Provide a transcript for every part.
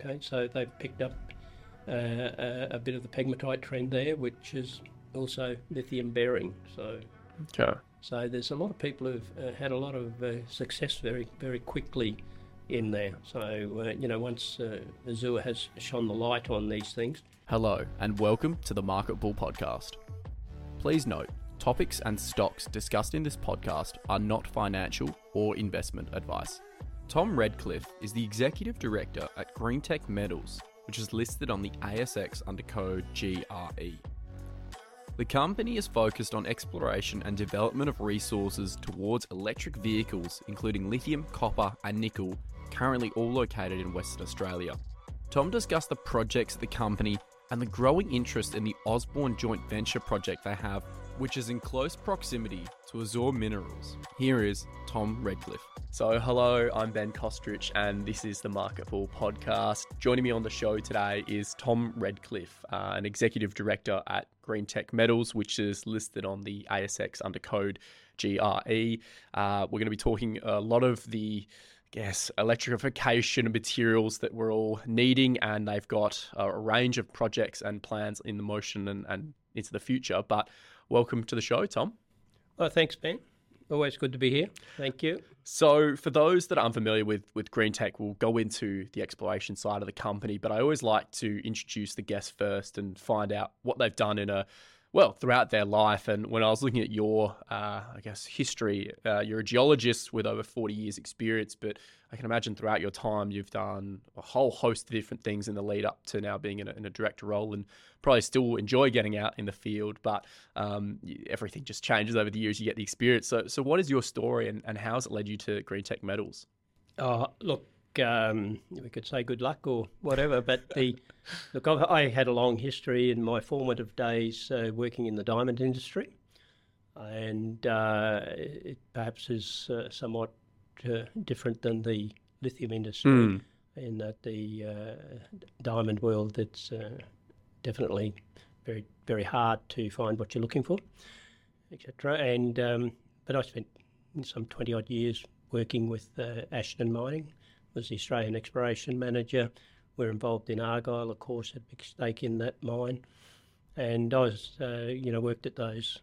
Okay, so they've picked up uh, a, a bit of the pegmatite trend there, which is also lithium bearing. So, Okay. so there's a lot of people who've uh, had a lot of uh, success very, very quickly in there. So, uh, you know, once uh, Azure has shone the light on these things, Hello, and welcome to the Market Bull podcast. Please note, topics and stocks discussed in this podcast are not financial or investment advice. Tom Reddicliffe is the executive director at GreenTech Metals, which is listed on the ASX under code GRE. The company is focused on exploration and development of resources towards electric vehicles, including lithium, copper, and nickel, currently all located in Western Australia. Tom discussed the projects of the company and the growing interest in the Osborne joint venture project they have, which is in close proximity to Azure Minerals. Here is Tom Reddicliffe. So, hello, I'm Ben Kostrich, and this is the Market podcast. Joining me on the show today is Tom Reddicliffe, uh, an executive director at GreenTech Metals, which is listed on the ASX under code GRE. Uh, we're going to be talking a lot of the Yes, electrification materials that we're all needing, and they've got a range of projects and plans in the motion and, and into the future. But welcome to the show, Tom. oh, thanks, Ben. Always good to be here. Thank you. So, for those that are unfamiliar with with Green Tech, we'll go into the exploration side of the company. But I always like to introduce the guests first and find out what they've done in a well throughout their life. And when I was looking at your, uh, I guess, history, uh, you're a geologist with over 40 years' experience. But I can imagine throughout your time, you've done a whole host of different things in the lead up to now being in a, in a director role, and probably still enjoy getting out in the field. But um, everything just changes over the years. You get the experience. So, so what is your story, and, and how has it led you to Green Tech Metals? Oh, look, um, we could say good luck or whatever, but the look, I've, I had a long history in my formative days uh, working in the diamond industry, and uh, it perhaps is uh, somewhat uh, different than the lithium industry in that the uh, diamond world it's uh, definitely very very hard to find what you're looking for, etc. And um, but I spent some twenty odd years working with uh, Ashton Mining, was the Australian exploration manager. We're involved in Argyle, of course, had a big stake in that mine, and I was uh, you know worked at those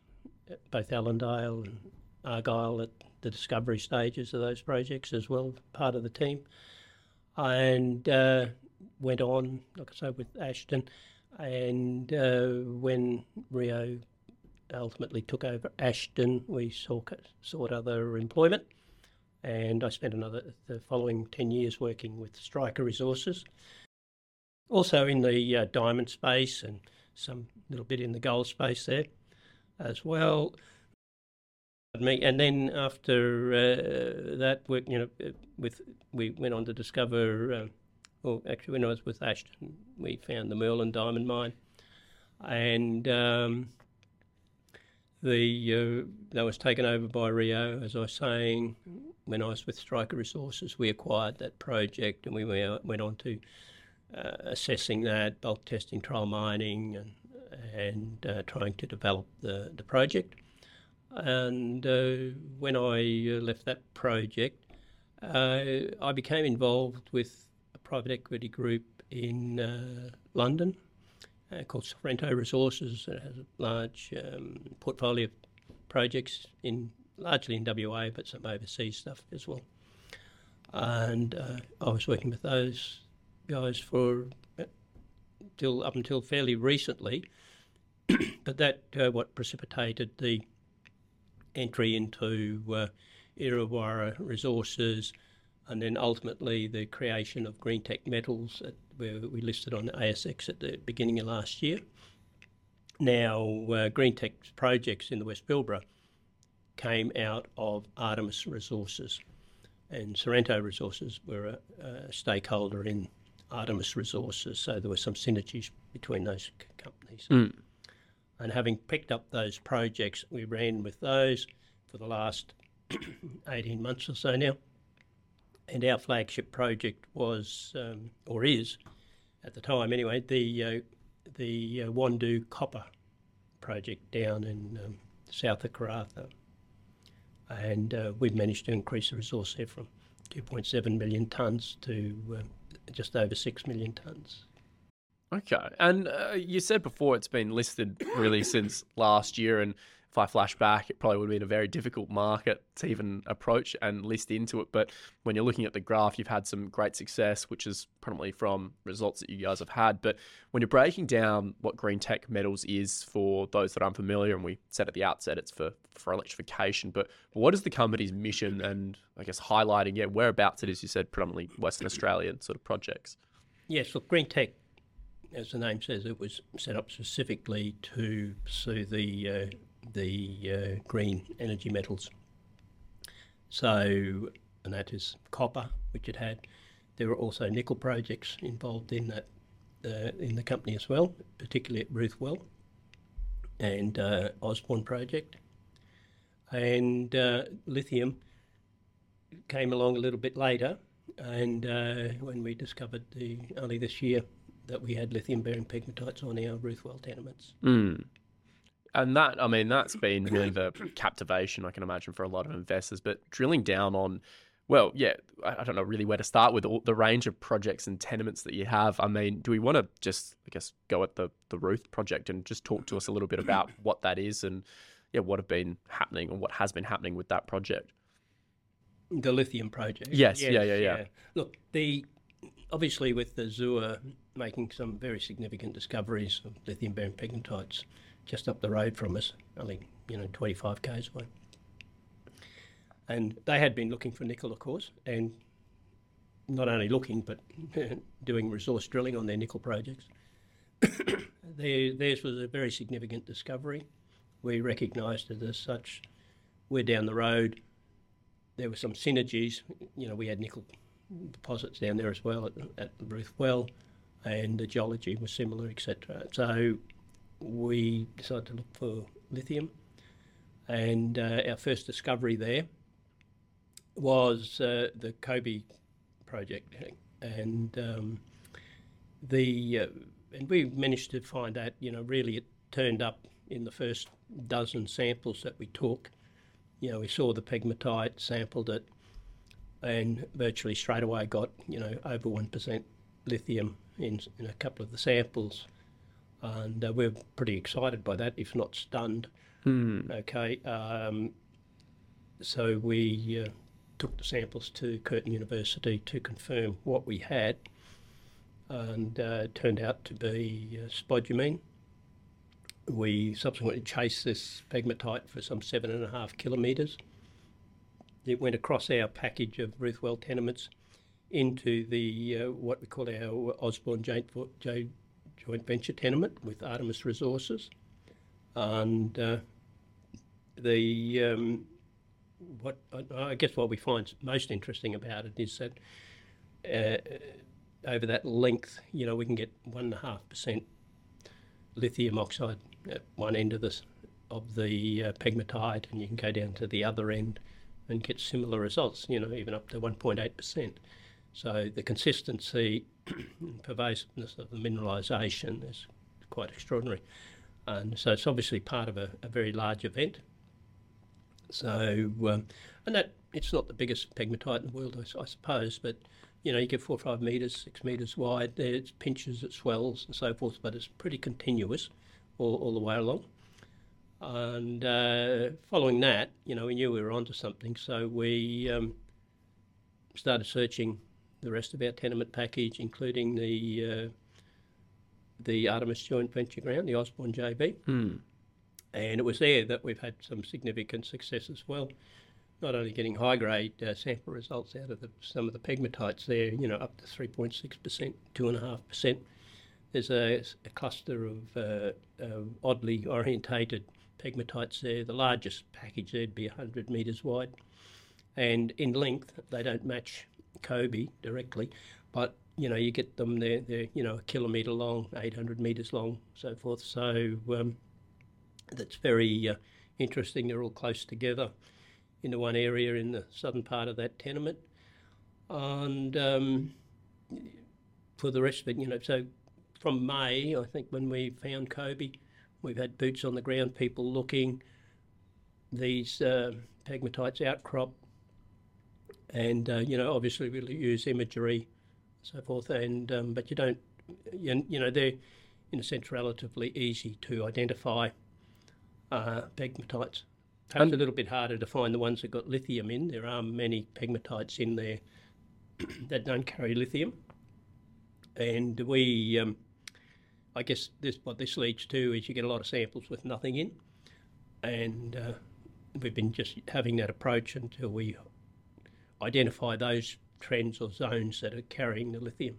both Ellendale and Argyle at the discovery stages of those projects as well, part of the team, and uh, went on, like I say, with Ashton. And uh, when Rio ultimately took over Ashton, we sought, sought other employment. And I spent another the following 10 years working with Striker Resources, also in the uh, diamond space and some little bit in the gold space there as well me. And then after uh, that work, you know, with we went on to discover. Uh, well, actually, when I was with Ashton, we found the Merlin diamond mine, and um, the uh, that was taken over by Rio. As I was saying, when I was with Striker Resources, we acquired that project, and we went on to uh, assessing that, bulk testing, trial mining, and and uh, trying to develop the the project. And uh, when I uh, left that project, uh, I became involved with a private equity group in uh, London called Sorrento Resources. It has a large um, portfolio of projects in largely in WA, but some overseas stuff as well. And uh, I was working with those guys for uh, till up until fairly recently. but that uh, what precipitated the entry into uh, Resources, and then ultimately the creation of Green Tech Metals, at, where we listed on ASX at the beginning of last year. Now, uh, Green projects in the West Pilbara came out of Artemis Resources, and Sorrento Resources were a, a stakeholder in Artemis Resources, so there were some synergies between those c- companies. Mm. And having picked up those projects, we ran with those for the last 18 months or so now. And our flagship project was, um, or is, at the time anyway, the uh, the uh, Whundo Copper project down in um, south of Karratha. And uh, we've managed to increase the resource there from 2.7 million tonnes to uh, just over 6 million tonnes. Okay. And uh, you said before it's been listed really since last year. And if I flash back, it probably would have been a very difficult market to even approach and list into it. But when you're looking at the graph, you've had some great success, which is probably from results that you guys have had. But when you're breaking down what green tech metals is for those that are unfamiliar, and we said at the outset it's for, for electrification, but what is the company's mission and I guess highlighting, yeah, whereabouts it is, you said predominantly Western Australian sort of projects? Yes, look, green tech as the name says, it was set up specifically to pursue the uh, the uh, green energy metals. So, and that is copper, which it had. There were also nickel projects involved in that uh, in the company as well, particularly at Ruthwell and uh, Osborne project. And uh, lithium came along a little bit later, and uh, when we discovered the only this year that we had lithium bearing pegmatites on our Ruthwell tenements. Mm. And that, I mean, that's been really the captivation, I can imagine, for a lot of investors. But drilling down on, well, yeah, I don't know really where to start with all the range of projects and tenements that you have. I mean, do we want to just, I guess, go at the, the Ruth project and just talk to us a little bit about what that is and, yeah, what have been happening and what has been happening with that project? The lithium project. Yes, yes yeah, yeah, yeah, yeah. Look, the obviously with the Azure making some very significant discoveries of lithium bearing pegmatites just up the road from us, only you know 25 k's away. And they had been looking for nickel, of course, and not only looking but doing resource drilling on their nickel projects. their, theirs was a very significant discovery. We recognised it as such. We're down the road. There were some synergies. You know, we had nickel deposits down there as well at, at Ruthwell and the geology was similar, etc. So we decided to look for lithium, and uh, our first discovery there was uh, the Kobe project, and um, the uh, and we managed to find out. You know, really, it turned up in the first dozen samples that we took. You know, we saw the pegmatite, sampled it, and virtually straight away got you know over one percent lithium in, in a couple of the samples, and uh, we're pretty excited by that, if not stunned. Mm. Okay, um, so we uh, took the samples to Curtin University to confirm what we had, and uh, it turned out to be uh, spodumene. We subsequently chased this pegmatite for some seven and a half kilometres. It went across our package of Ruthwell tenements into the uh, what we call our Osborne joint, joint venture tenement with Artemis Resources, and uh, the um, what I guess what we find most interesting about it is that uh, over that length, you know, we can get one and a half percent lithium oxide at one end of this of the uh, pegmatite, and you can go down to the other end and get similar results. You know, even up to 1.8 percent. So the consistency and pervasiveness of the mineralisation is quite extraordinary. And so it's obviously part of a, a very large event. So, um, and that it's not the biggest pegmatite in the world, I, I, suppose, but you know, you get four or five metres, six metres wide, there's pinches, it swells and so forth, but it's pretty continuous all, all the way along. And uh, following that, you know, we knew we were onto something, so we um, started searching the rest of our tenement package, including the uh, the Artemis joint venture ground, the Osborne JV. Mm. And it was there that we've had some significant success as well. Not only getting high grade uh, sample results out of the, some of the pegmatites there, you know, up to 3.6%, 2.5%. There's a, a cluster of uh, uh, oddly orientated pegmatites there. The largest package there'd be 100 metres wide. And in length, they don't match Kobe directly, but you know you get them they're, they're you know a kilometre long, 800 metres long, so forth. So um, that's very uh, interesting. They're all close together in the one area in the southern part of that tenement, and um, for the rest of it, you know, so from May, I think when we found Kobe, we've had boots on the ground, people looking. These uh, pegmatites outcrop and, uh, you know, obviously we'll use imagery so forth. And um, but you don't, you, you know, they're in a sense relatively easy to identify uh, pegmatites. Perhaps And- a little bit harder to find the ones that got lithium in. There are many pegmatites in there that don't carry lithium, and we, um, I guess, this what this leads to is you get a lot of samples with nothing in, and uh, we've been just having that approach until we identify those trends or zones that are carrying the lithium.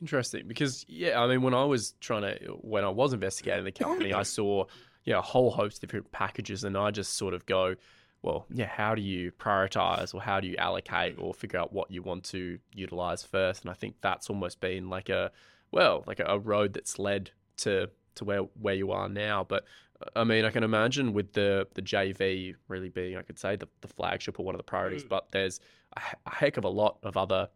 Interesting, because yeah, I mean, when I was trying to, when I was investigating the company, I saw yeah a whole host of different packages, and I just sort of go, well, yeah, how do you prioritize, or how do you allocate, or figure out what you want to utilize first? And I think that's almost been like a, well, like a, a road that's led to to where where you are now. But I mean, I can imagine with the the JV really being, I could say, the, the flagship or one of the priorities. Mm. But there's a, heck of a lot of other,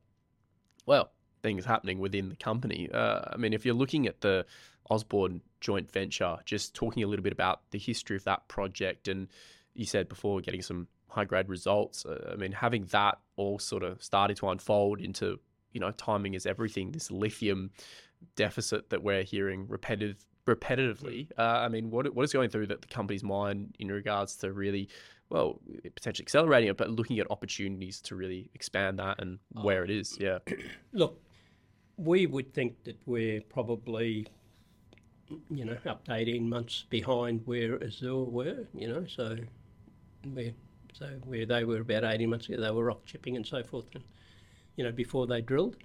well, things happening within the company. Uh, I mean, if you're looking at the Osborne joint venture, just talking a little bit about the history of that project, and you said before getting some high grade results. Uh, I mean, having that all sort of started to unfold into, you know, timing is everything. This lithium deficit that we're hearing repetitive repetitively. Uh, I mean, what what is going through the, the company's mind in regards to really, well, potentially accelerating it, but looking at opportunities to really expand that and where it is. Yeah. Look, we would think that we're probably, you know, up to 18 months behind where Azure were, you know, so we're, so where they were about 18 months ago, they were rock chipping and so forth, and, you know, before they drilled.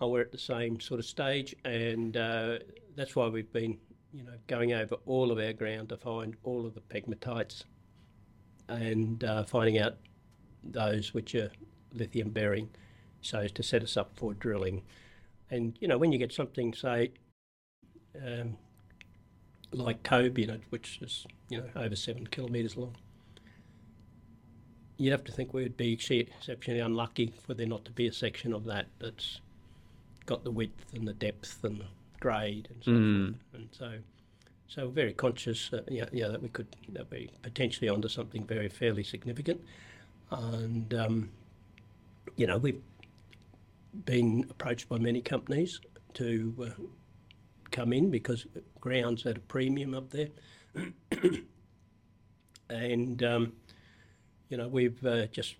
Uh, we're at the same sort of stage, and uh, that's why we've been, you know, going over all of our ground to find all of the pegmatites and uh, finding out those which are lithium bearing so as to set us up for drilling. And you know, when you get something, say, um, like Kobe, you know, which is you know over seven kilometres long, you'd have to think we'd be exceptionally unlucky for there not to be a section of that that's got the width and the depth and the grade and so Mm. forth. And so, so very conscious, uh, yeah, yeah, that we could that we potentially onto something very fairly significant, and um, you know we've been approached by many companies to uh, come in because ground's at a premium up there, and um, you know we've uh, just,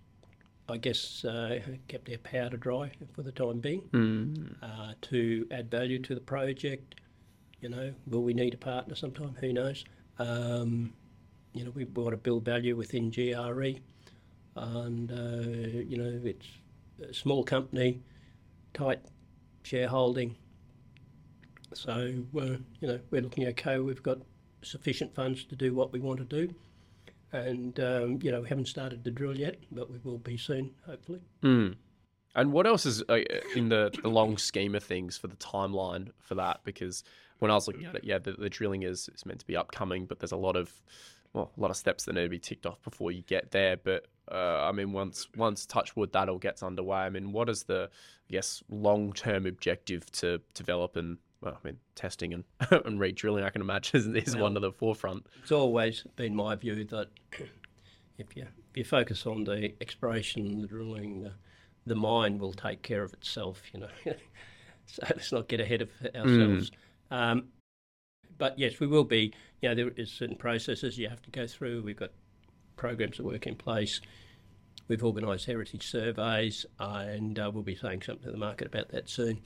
I guess, uh, kept our powder dry for the time being Mm. uh, to add value to the project. You know, will we need a partner sometime? Who knows? Um, you know, we want to build value within GRE, and uh, you know, it's a small company, tight shareholding. So uh, you know, we're looking okay. We've got sufficient funds to do what we want to do, and um, you know, we haven't started to drill yet, but we will be soon, hopefully. Mm. And what else is uh, in the, the long scheme of things for the timeline for that? Because when I was looking at it, yeah, the, the drilling is, is meant to be upcoming, but there's a lot of well, a lot of steps that need to be ticked off before you get there. But uh, I mean, once once Touchwood that all gets underway, I mean, what is the I guess long term objective to develop and well, I mean, testing and and re-drilling? I can imagine is, is one to the forefront. It's always been my view that if you if you focus on the exploration and the drilling, the, the mine will take care of itself. You know, so let's not get ahead of ourselves. Um, but yes, we will be. You know, there is certain processes you have to go through. We've got programs of work in place. We've organised heritage surveys, and uh, we'll be saying something to the market about that soon.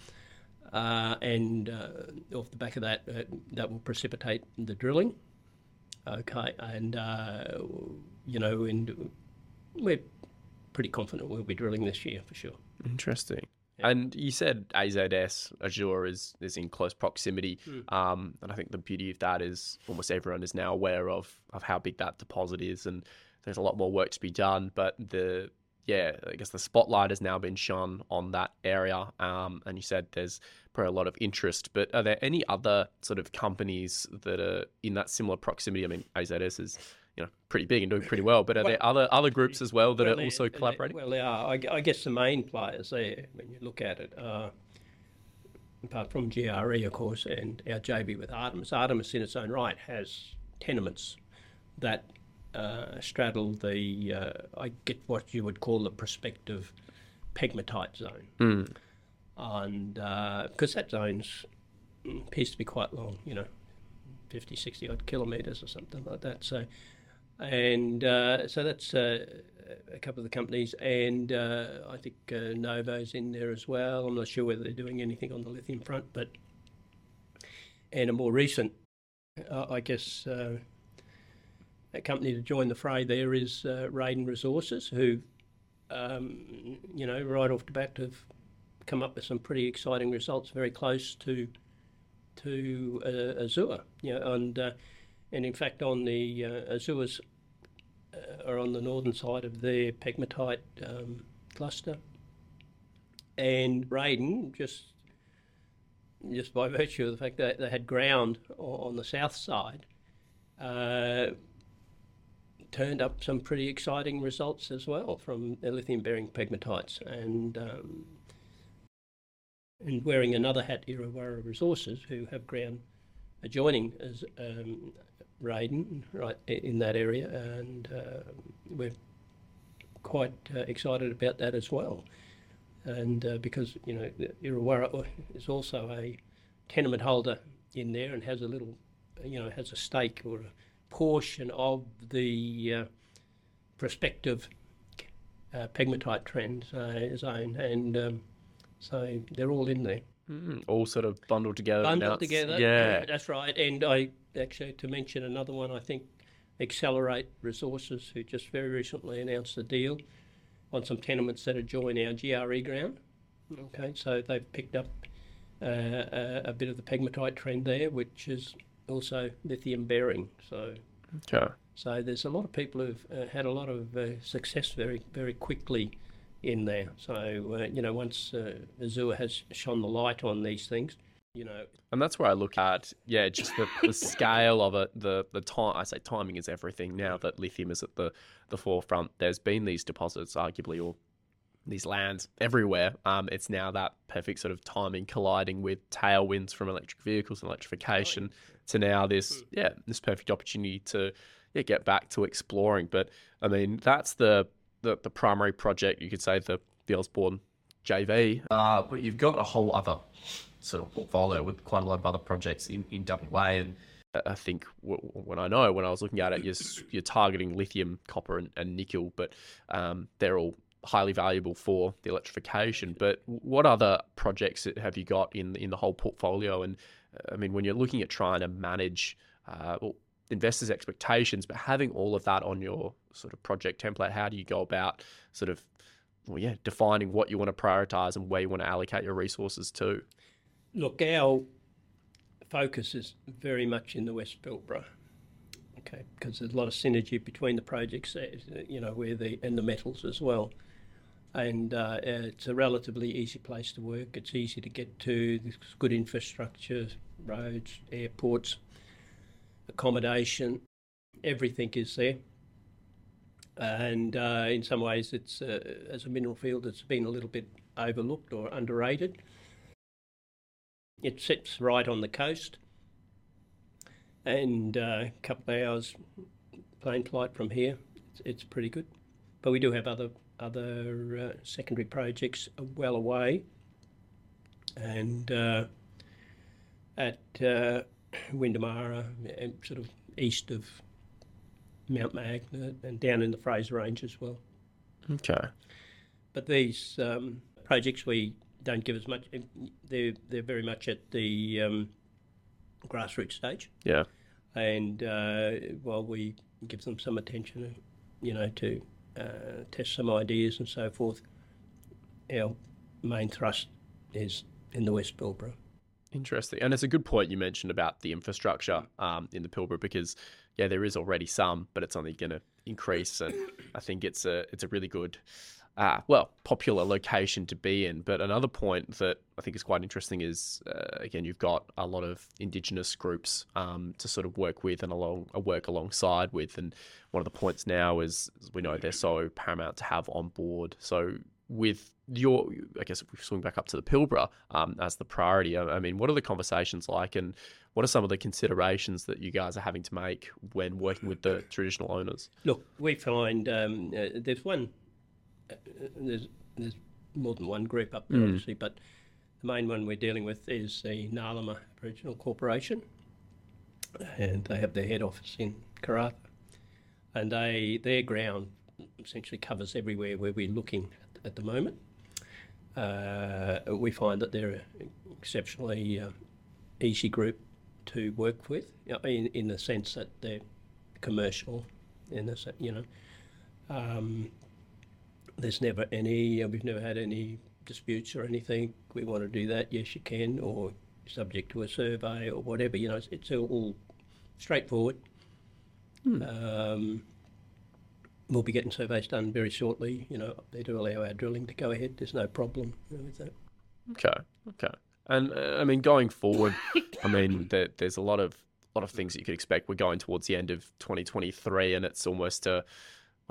Uh, and uh, off the back of that, uh, that will precipitate the drilling. Okay, and uh, you know, and we're pretty confident we'll be drilling this year for sure. Interesting. And you said AZS Azure is is in close proximity, um, and I think the beauty of that is almost everyone is now aware of of how big that deposit is, and there's a lot more work to be done. But the yeah, I guess the spotlight has now been shone on that area, um, and you said there's probably a lot of interest. But are there any other sort of companies that are in that similar proximity? I mean, AZS is you know pretty big and doing pretty well, but are there other other groups as well that Well, are also collaborating? Well, they are. I, I guess the main players there, when you look at it, are apart from GRE, of course, and our JV with Artemis. Artemis, in its own right, has tenements that uh, straddle the, uh, I get what you would call the prospective pegmatite zone. and because that zone's mm, appears to be quite long, you know, 50, 60 odd kilometres or something like that. So, and uh, so that's uh, a couple of the companies, and uh, I think uh, Novo's in there as well. I'm not sure whether they're doing anything on the lithium front, but and a more recent, uh, I guess, uh, a company to join the fray there is Raiden Resources, who, um, you know, right off the bat have come up with some pretty exciting results, very close to to Azure, you know, and and in fact on the uh, Azures are on the northern side of their pegmatite um, cluster, and Raiden just just by virtue of the fact that they had ground on the south side, uh, turned up some pretty exciting results as well from their lithium-bearing pegmatites, and um, and wearing another hat, Errawarra Resources, who have ground adjoining as um, Raiden, right in that area, and uh, we're quite uh, excited about that as well. And uh, because you know Errawarra is also a tenement holder in there and has a little, you know, has a stake or a portion of the uh, prospective uh, pegmatite trend uh, zone, and um, so they're all in there. Mm, all sort of bundled together. Bundled together. Yeah. That's right. And I actually, to mention another one, I think Accelerate Resources, who just very recently announced a deal on some tenements that adjoin our GRE ground. Okay, so they've picked up uh, a, a, bit of the pegmatite trend there, which is also lithium bearing. So, okay. so there's a lot of people who've uh, had a lot of uh, success very, very quickly in there. So, uh, you know, once uh, Azure has shone the light on these things, you know. And that's where I look at, yeah, just the, the scale of it, the the time. I say timing is everything. Now that lithium is at the the forefront, there's been these deposits, arguably, or these lands everywhere. Um, it's now that perfect sort of timing colliding with tailwinds from electric vehicles and electrification to now this, hmm. yeah, this perfect opportunity to yeah get back to exploring. But I mean, that's the the, the primary project. You could say the the Osborne JV. Uh, but you've got a whole other sort of portfolio with quite a lot of other projects in, in WA. And I think when I know when I was looking at it, you're, you're targeting lithium, copper, and, and nickel, but um, they're all highly valuable for the electrification. But what other projects have you got in in the whole portfolio? And I mean, when you're looking at trying to manage uh, well, investors' expectations, but having all of that on your sort of project template, how do you go about sort of well, yeah, defining what you want to prioritize and where you want to allocate your resources to? Look, our focus is very much in the West Pilbara. Okay, because there's a lot of synergy between the projects, you know, where the and the metals as well, and uh, it's a relatively easy place to work. It's easy to get to. There's good infrastructure, roads, airports, accommodation, everything is there. And uh, in some ways, it's uh, as a mineral field, it's been a little bit overlooked or underrated. It sits right on the coast, and uh, a couple of hours plane flight from here, it's, it's, pretty good. But we do have other other uh, secondary projects well away, and uh, at uh, Windimurra, sort of east of Mount Magnet, and down in the Fraser Range as well. Okay. But these um, projects we don't give as much. They're they're very much at the um, grassroots stage. Yeah. And uh, while we give them some attention, you know, to uh, test some ideas and so forth, our main thrust is in the West Pilbara. Interesting, and it's a good point you mentioned about the infrastructure um, in the Pilbara because yeah, there is already some, but it's only going to increase, and I think it's a it's a really good uh, well, popular location to be in. But another point that I think is quite interesting is, uh, again, you've got a lot of Indigenous groups um, to sort of work with and along uh, work alongside with. And one of the points now is we know they're so paramount to have on board. So with your, I guess if we swing back up to the Pilbara um, as the priority, I, I mean, what are the conversations like and what are some of the considerations that you guys are having to make when working with the traditional owners? Look, we find um, uh, there's one there's there's more than one group up there, mm. obviously, but the main one we're dealing with is the Ngarluma Aboriginal Corporation, and they have their head office in Karratha, and they their ground essentially covers everywhere where we're looking at, at the moment. Uh, we find that they're an exceptionally uh, easy group to work with, in, in the sense that they're commercial, in the you know. Um, there's never any, uh, we've never had any disputes or anything. We want to do that, yes, you can, or subject to a survey or whatever. You know, it's, it's all straightforward. Hmm. Um, we'll be getting surveys done very shortly. You know, they do allow our drilling to go ahead. There's no problem with that. Okay, okay. And uh, I mean, going forward, I mean, there, there's a lot of lot of things that you could expect. We're going towards the end of 2023, and it's almost a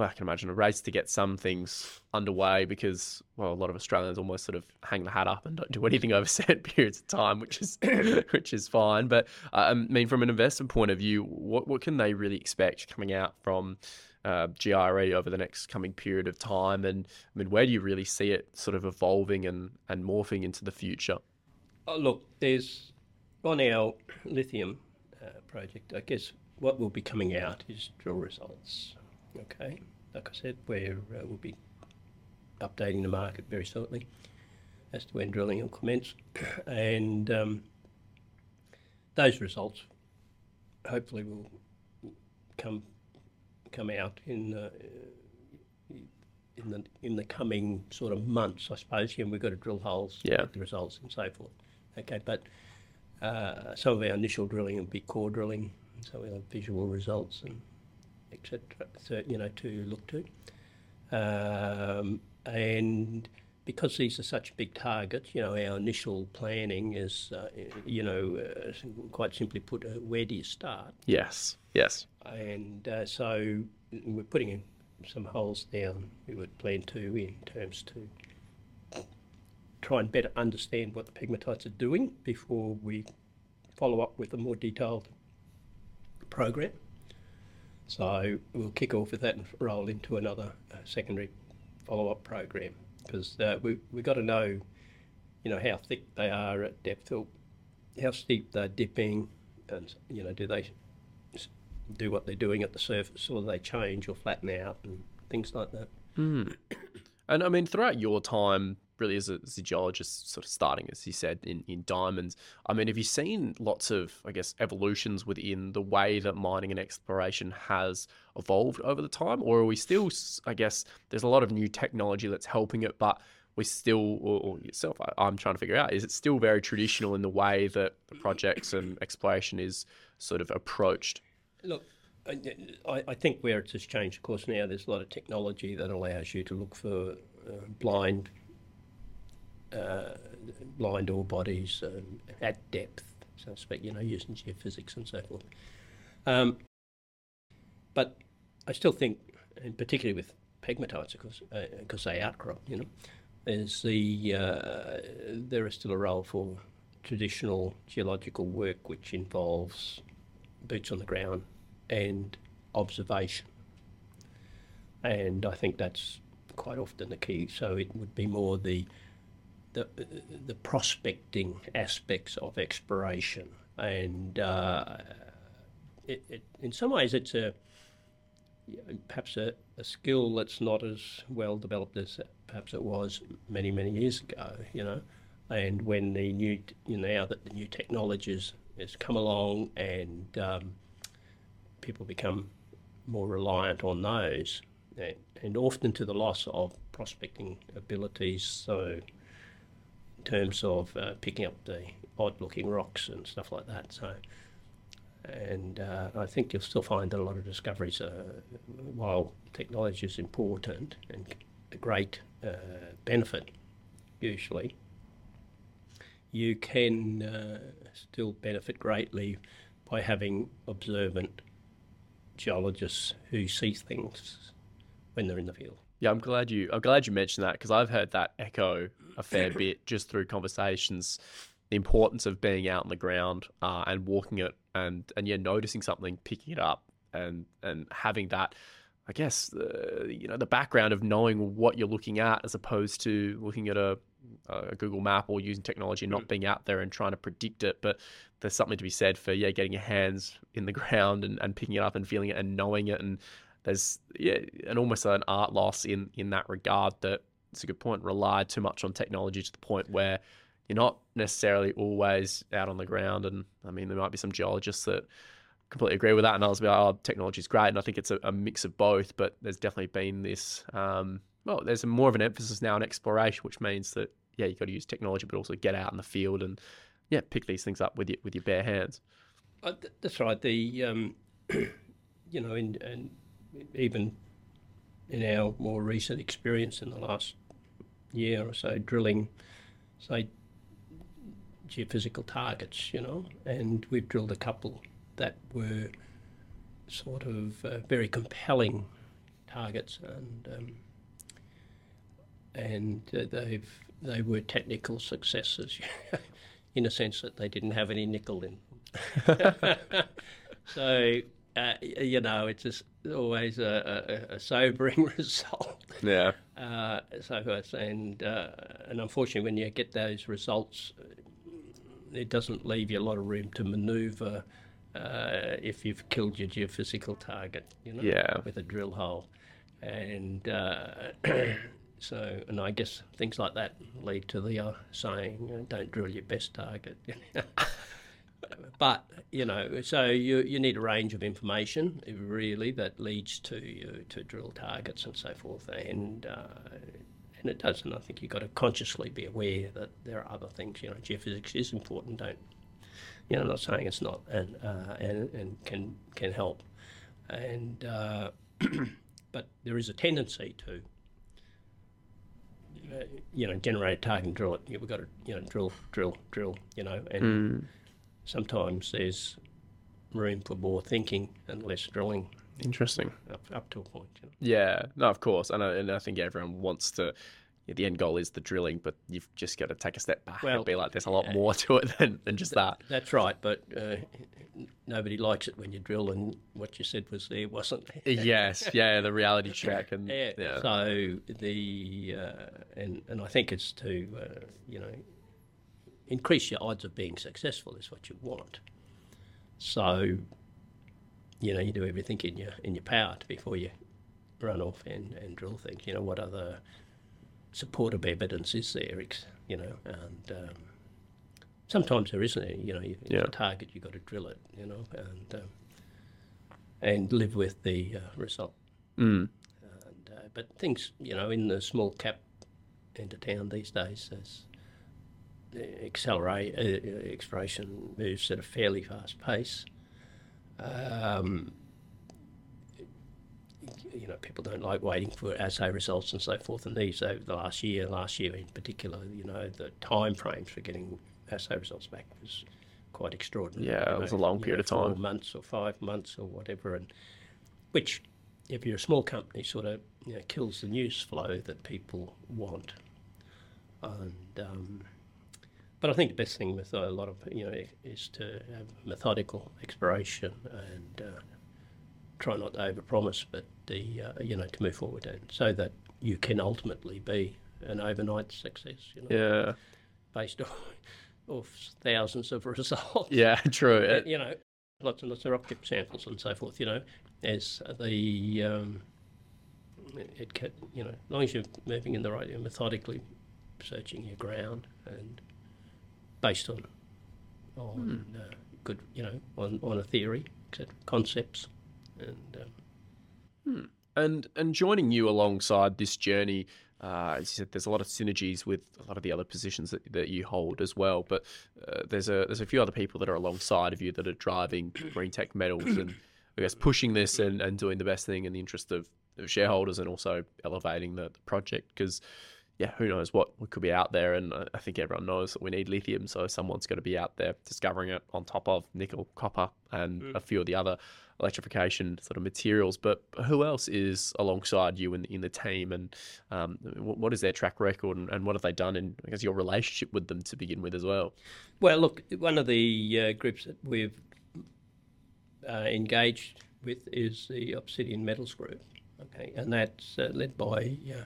well, I can imagine a race to get some things underway because, well, a lot of Australians almost sort of hang the hat up and don't do anything over set periods of time, which is which is fine. But uh, I mean, from an investment point of view, what what can they really expect coming out from uh, GRE over the next coming period of time? And I mean, where do you really see it sort of evolving and and morphing into the future? Oh, look, there's on our lithium uh, project. I guess what will be coming out is drill results. Okay, like I said, we're, uh, we'll be updating the market very shortly as to when drilling will commence, and um, those results hopefully will come come out in uh, in the in the coming sort of months, I suppose. And we've got to drill holes, yeah. get the results, and so forth. Okay, but uh, some of our initial drilling will be core drilling, so we'll have visual results and etc. So, you know, to look to. Um, and because these are such big targets, you know, our initial planning is, uh, you know, uh, quite simply put, uh, where do you start? Yes, yes. And uh, so we're putting in some holes down we would plan to in terms to try and better understand what the pegmatites are doing before we follow up with a more detailed program. So we'll kick off with that and roll into another uh, secondary follow-up program because uh, we we got to know, you know, how thick they are at depth or how steep they're dipping, and you know, do they do what they're doing at the surface, or do they change or flatten out and things like that. Mm. And I mean, throughout your time really as a, as a, geologist, sort of starting, as you said, in, in diamonds. I mean, have you seen lots of, I guess, evolutions within the way that mining and exploration has evolved over the time? Or are we still, I guess, there's a lot of new technology that's helping it, but we still, or, or yourself, I, am trying to figure out, is it still very traditional in the way that the projects and exploration is sort of approached? Look, I, I, think where it's just changed, of course, now there's a lot of technology that allows you to look for uh, blind uh, blind ore bodies um, at depth, so to speak, you know, using geophysics and so forth. Um, but I still think, and particularly with pegmatites, of course, because uh, they outcrop, you know, is the uh, there is still a role for traditional geological work which involves boots on the ground and observation. And I think that's quite often the key. So it would be more the the, the prospecting aspects of exploration. And uh, it, it, in some ways, it's a perhaps a, a, skill that's not as well developed as perhaps it was many, many years ago, you know. And when the new, you know, now that the new technologies has come along and um, people become more reliant on those, and, and often to the loss of prospecting abilities. So terms of uh, picking up the odd-looking rocks and stuff like that. So, and uh, I think you'll still find that a lot of discoveries, uh, while technology is important and a great uh, benefit, usually, you can uh, still benefit greatly by having observant geologists who see things when they're in the field. Yeah, I'm glad you. I'm glad you mentioned that because I've heard that echo a fair bit just through conversations. The importance of being out on the ground uh, and walking it, and and yeah, noticing something, picking it up, and and having that. I guess uh, you know the background of knowing what you're looking at, as opposed to looking at a a Google map or using technology and not being out there and trying to predict it. But there's something to be said for yeah, getting your hands in the ground and, and picking it up and feeling it and knowing it. And there's yeah, and almost an art loss in in that regard. That it's a good point. Relied too much on technology to the point where you're not necessarily always out on the ground. And I mean, there might be some geologists that completely agree with that, and others be like, "Oh, technology is great," and I think it's a, a, mix of both. But there's definitely been this, um, well, there's more of an emphasis now on exploration, which means that yeah, you've got to use technology, but also get out in the field and yeah, pick these things up with your with your bare hands. Uh, that's right. The um, you know, in, and even in our more recent experience in the last year or so, drilling, say, geophysical targets, you know, and we've drilled a couple that were sort of uh, very compelling targets, and um, and uh, they've they were technical successes, in a sense that they didn't have any nickel in so uh, you know, it's just always a, a, a sobering result. Yeah. Uh, so forth, and uh, and unfortunately, when you get those results, it doesn't leave you a lot of room to manoeuvre uh, if you've killed your geophysical target, you know, yeah. with a drill hole. And uh, so, and I guess things like that lead to the uh, saying, don't drill your best target. but, you know, so you, you need a range of information, really, that leads to you to drill targets and so forth. And, uh, and it does, and I think you've got to consciously be aware that there are other things. You know, geophysics is important. Don't you know, I'm not saying it's not, and uh, and and can can help, and uh, but there is a tendency to, uh, you know, generate a target and drill it. We've got to, you know, drill, drill, drill. You know, and mm. Sometimes there's room for more thinking and less drilling. Interesting. Up, up to a point. You know? Yeah, no, of course, and I, and I think everyone wants to yeah, the end goal is the drilling, but you've just got to take a step back well, and be like, there's a lot more to it than, than just that. That's right, but uh, nobody likes it when you drill and what you said was there wasn't. yes, yeah, the reality check and yeah. yeah. So the uh, and and I think it's to uh, you know increase your odds of being successful is what you want. So you know you do everything in your in your power before you run off and, and drill things. You know what other supportive evidence is there, you know, and um, sometimes there isn't any, you know, you, yeah. a target, you've got to drill it, you know, and um, and live with the uh, result. Mm. And, uh, but things, you know, in the small cap end of town these days, there's accelerate uh, exploration moves at a fairly fast pace. Um, you know, people don't like waiting for assay results and so forth. And these over the last year, last year in particular, you know, the time frames for getting assay results back was quite extraordinary. Yeah, you it was a long period know, of time. months or five months or whatever, and which, if you're a small company, sort of you know, kills the news flow that people want. And um, but I think the best thing with a lot of you know is to have methodical exploration and uh, try not to overpromise, but the uh, you know to move forward and so that you can ultimately be an overnight success. You know, yeah, based off, off thousands of results. Yeah, true. You know, lots and lots of rock chip samples and so forth. You know, as the um, it can, you know, as long as you're moving in the right, you're methodically searching your ground and based on on hmm. uh, good, you know, on, on a theory, etc., concepts. And um, hmm. and and joining you alongside this journey, uh, as you said, there's a lot of synergies with a lot of the other positions that, that you hold as well. But uh, there's a there's a few other people that are alongside of you that are driving Green Tech Metals and I guess pushing this and, and doing the best thing in the interest of, of shareholders and also elevating the, the project because yeah, who knows what, could be out there. And I think everyone knows that we need lithium. So someone's going to be out there discovering it on top of nickel, copper, and mm. a few of the other electrification sort of materials. But who else is alongside you in, in the team, and um, what is their track record, and, and, what have they done, and I guess your relationship with them to begin with as well? Well, look, one of the uh, groups that we've uh, engaged with is the Obsidian Metals Group, okay, and that's uh, led by uh,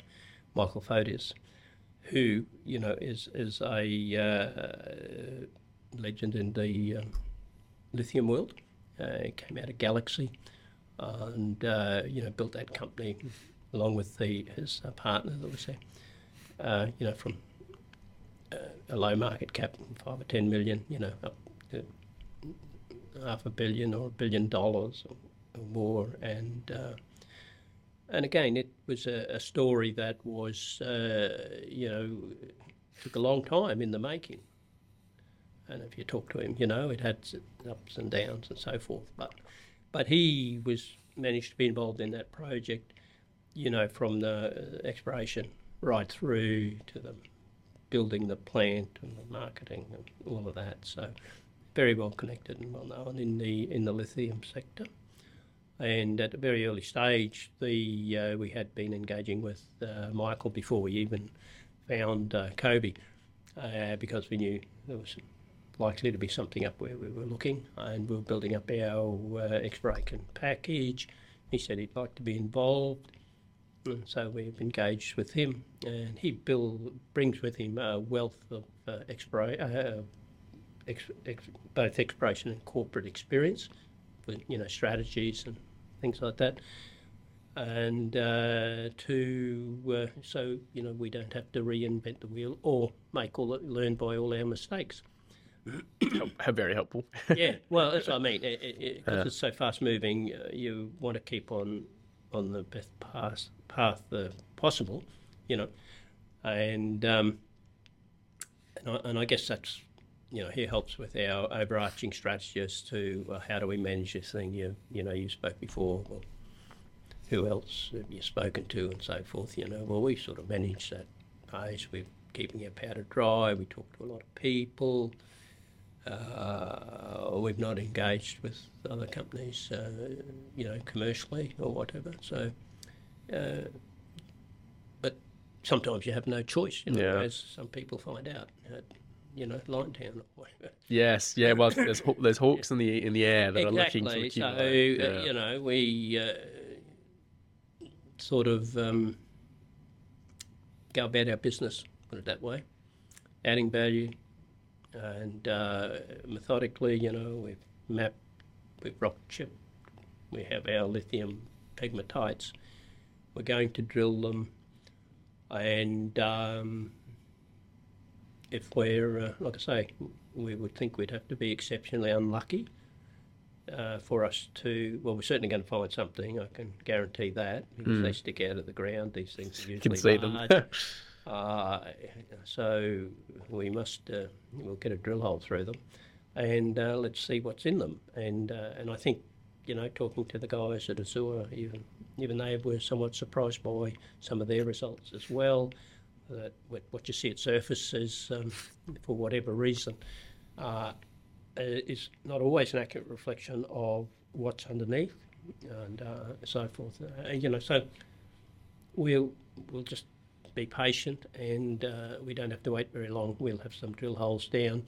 Michael Fotios. Who you know is is a uh, legend in the um, lithium world. Uh, came out of Galaxy, and uh, you know built that company along with the his uh, partner that was there. Uh, you know from uh, a low market cap, five or ten million, you know, up to half a billion or a billion dollars or, or more, and uh, and again, it was a, a story that was, uh, you know, took a long time in the making. And if you talk to him, you know, it had ups and downs and so forth. But, but he was managed to be involved in that project, you know, from the exploration right through to the building the plant and the marketing and all of that. So, very well connected and well known in the in the lithium sector. And at a very early stage, the uh, we had been engaging with uh, Michael before we even found uh, Kobe, uh, because we knew there was likely to be something up where we were looking, and we were building up our uh, exploration package. He said he'd like to be involved, and so we've engaged with him, and he Bill brings with him a wealth of uh, exploration, uh, ex- ex- both exploration and corporate experience with you know strategies and things like that, and uh, to uh, so you know we don't have to reinvent the wheel or make all learn by all our mistakes. How very helpful. yeah, well, that's what I mean. Because it, it, yeah. it's so fast moving, uh, you want to keep on on the best path path uh, possible, you know, and um, and I, and I guess that's you know, he helps with our overarching strategy as to uh, how do we manage this thing. You, you know, you spoke before. Well, who else have you spoken to and so forth? You know, well, we sort of manage that phase. We're keeping our powder dry. We talk to a lot of people. Uh, we've not engaged with other companies, uh, you know, commercially or whatever. So, uh, but sometimes you have no choice, you know, yeah. as some people find out you know, lying down. Yes, yeah. Well, there's there's hawks in the in the air that exactly. are looking to accumulate. So yeah. you know, we uh, sort of um, go about our business, put it that way, adding value, and uh, methodically, you know, we've mapped, we've rock chip, we have our lithium pegmatites. We're going to drill them, and um, if we're, uh, like I say, we would think we'd have to be exceptionally unlucky uh, for us to. Well, we're certainly going to find something. I can guarantee that because mm. they stick out of the ground. These things are usually can see large. them. uh, so we must. Uh, we'll get a drill hole through them, and uh, let's see what's in them. And uh, and I think, you know, talking to the guys at Azure, even even they were somewhat surprised by some of their results as well that what you see at surface is, um, for whatever reason, uh, is not always an accurate reflection of what's underneath and uh, so forth. Uh, you know, so we'll we'll just be patient, and uh, we don't have to wait very long. We'll have some drill holes down,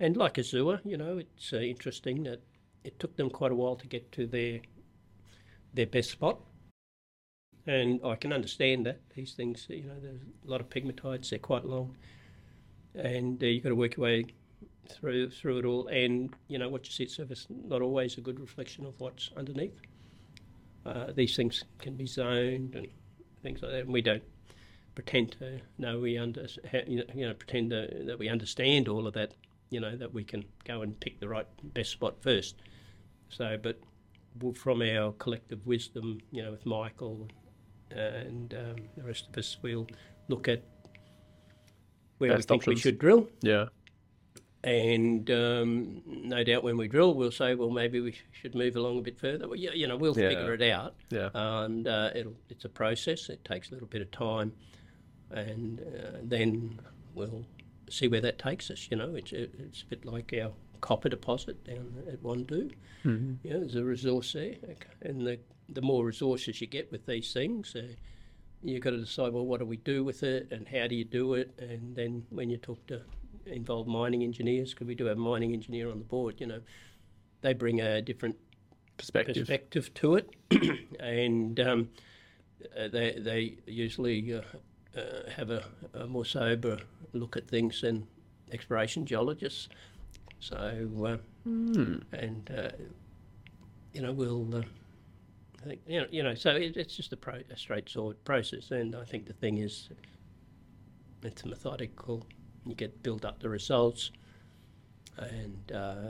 and like Azure, you know, it's uh, interesting that it took them quite a while to get to their their best spot and I can understand that these things, you know, there's a lot of pegmatites; they're quite long, and uh, you've got to work your way through through it all. And you know, what you see at surface not always a good reflection of what's underneath. Uh, these things can be zoned and things like that, and we don't pretend to know we under you know pretend to, that we understand all of that. You know that we can go and pick the right best spot first. So, but from our collective wisdom, you know, with Michael and um, the rest of us will look at where Best we think options. we should drill. Yeah. And um, no doubt when we drill, we'll say, well, maybe we should move along a bit further. Well, yeah, you know, we'll yeah. figure it out. Yeah. And uh, it's a process. It takes a little bit of time, and uh, then we'll see where that takes us. You know, it's it's a bit like our copper deposit down at Whundo. Mm-hmm. Yeah, there's a resource there, and the the more resources you get with these things, uh, you've got to decide, well, what do we do with it and how do you do it? And then when you talk to involved mining engineers, because we do have a mining engineer on the board, you know, they bring a different perspective, perspective to it. and um, uh, they, they usually uh, uh, have a, a, more sober look at things than exploration geologists. So, uh, mm. and uh, you know, we'll. Uh, I think you know, you know. So it, it's just a, pro, a straightforward process, and I think the thing is, it's methodical. You get build up the results, and uh,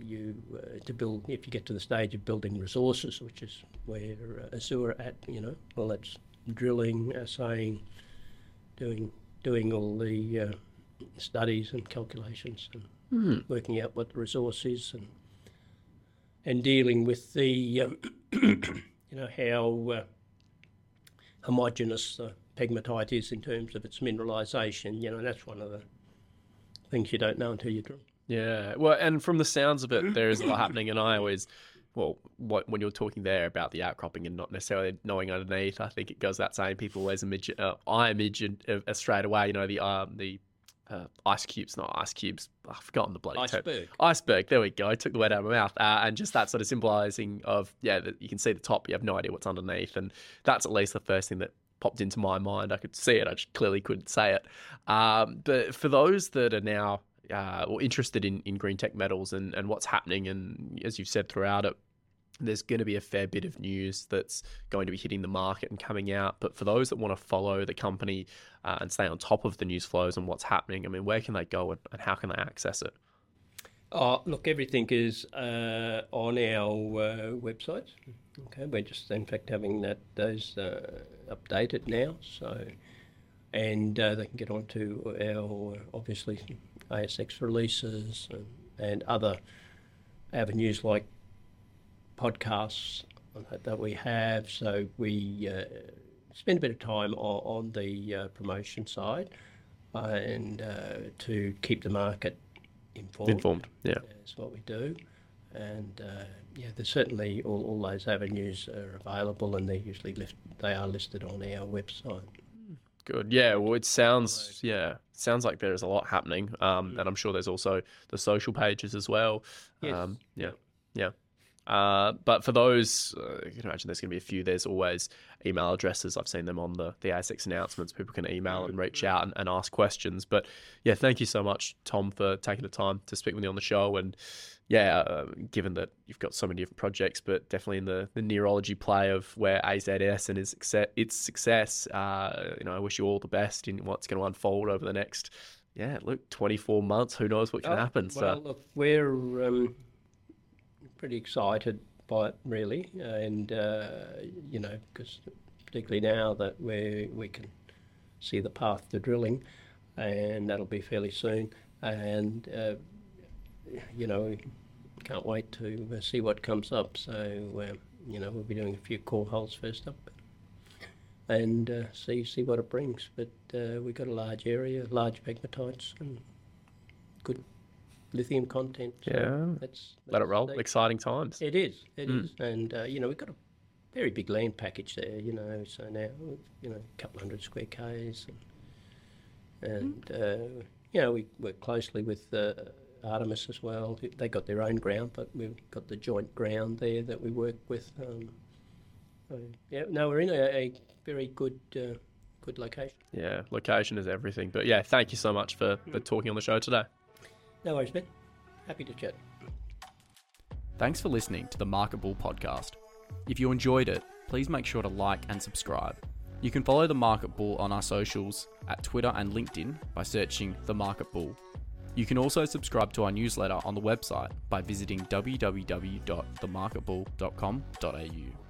you uh, to build. If you get to the stage of building resources, which is where uh, Azure at, you know, well, that's drilling, assaying, doing doing all the uh, studies and calculations and mm. working out what the resource is and and dealing with the um, you know how uh, homogeneous the pegmatite is in terms of its mineralisation. You know that's one of the things you don't know until you drill. Yeah, well, and from the sounds of it, there is a lot happening, and I always well, what, when you're talking there about the outcropping and not necessarily knowing underneath, I think it goes that saying people always imagine, uh, I imagine uh, straight away, you know, the um, the uh, ice cubes, not ice cubes. I've forgotten the bloody iceberg. Term. Iceberg. There we go. I took the word out of my mouth. Uh, and just that sort of symbolizing of yeah, that you can see the top, you have no idea what's underneath, and that's at least the first thing that popped into my mind. I could see it. I just clearly couldn't say it. Um, but for those that are now uh, or interested in, in GreenTech Metals and, and what's happening, and as you've said throughout it, there's going to be a fair bit of news that's going to be hitting the market and coming out. But for those that want to follow the company uh, and stay on top of the news flows and what's happening, I mean, where can they go and, and how can they access it? Oh, look, everything is uh, on our uh, website. Okay, we're just in fact having that those uh, updated now. So, and uh, they can get onto our obviously ASX releases and, and other avenues like podcasts that we have. So we uh, spend a bit of time on, on the uh, promotion side uh, and uh, to keep the market informed. Informed, yeah. That's what we do. And uh, yeah, there's certainly all, all those avenues are available and they usually lift, they are listed on our website. Good. Yeah. Well, it sounds yeah sounds like there's a lot happening, um, and I'm sure there's also the social pages as well. Yes. Um, yeah. Yeah. Uh, but for those, uh, you can imagine there's going to be a few. There's always email addresses. I've seen them on the, the ASX announcements. People can email and reach out and, and ask questions. But yeah, thank you so much, Tom, for taking the time to speak with me on the show. And yeah, uh, given that you've got so many different projects, but definitely in the, the neurology play of where AZS and its success, its success uh, you know, I wish you all the best in what's going to unfold over the next, yeah, look, 24 months. Who knows what can oh, happen? Well, so. look, we're. Um pretty excited by it, really, and uh, you know, because particularly now that we we can see the path to drilling, and that'll be fairly soon, and uh, you know, can't wait to uh, see what comes up. So you know, we'll be doing a few core holes first up. And uh, see see what it brings, but uh, we've got a large area, large pegmatites, and good lithium content. So yeah, that's, that's, let it roll. Exciting times. It is. It mm. is. and uh, you know we've got a very big land package there. You know, so now you know a couple hundred square k's, and, and mm. uh, you know we work closely with uh, Artemis as well. They got their own ground, but we've got the joint ground there that we work with. Um, yeah, no, we're in a, a very good. Uh, good location. Yeah, location is everything. But yeah, thank you so much for, for talking on the show today. No worries, man. Happy to chat. Thanks for listening to the Market Bull podcast. If you enjoyed it, please make sure to like and subscribe. You can follow the Market Bull on our socials at Twitter and LinkedIn by searching The Market Bull. You can also subscribe to our newsletter on the website by visiting www.themarketbull.com.au.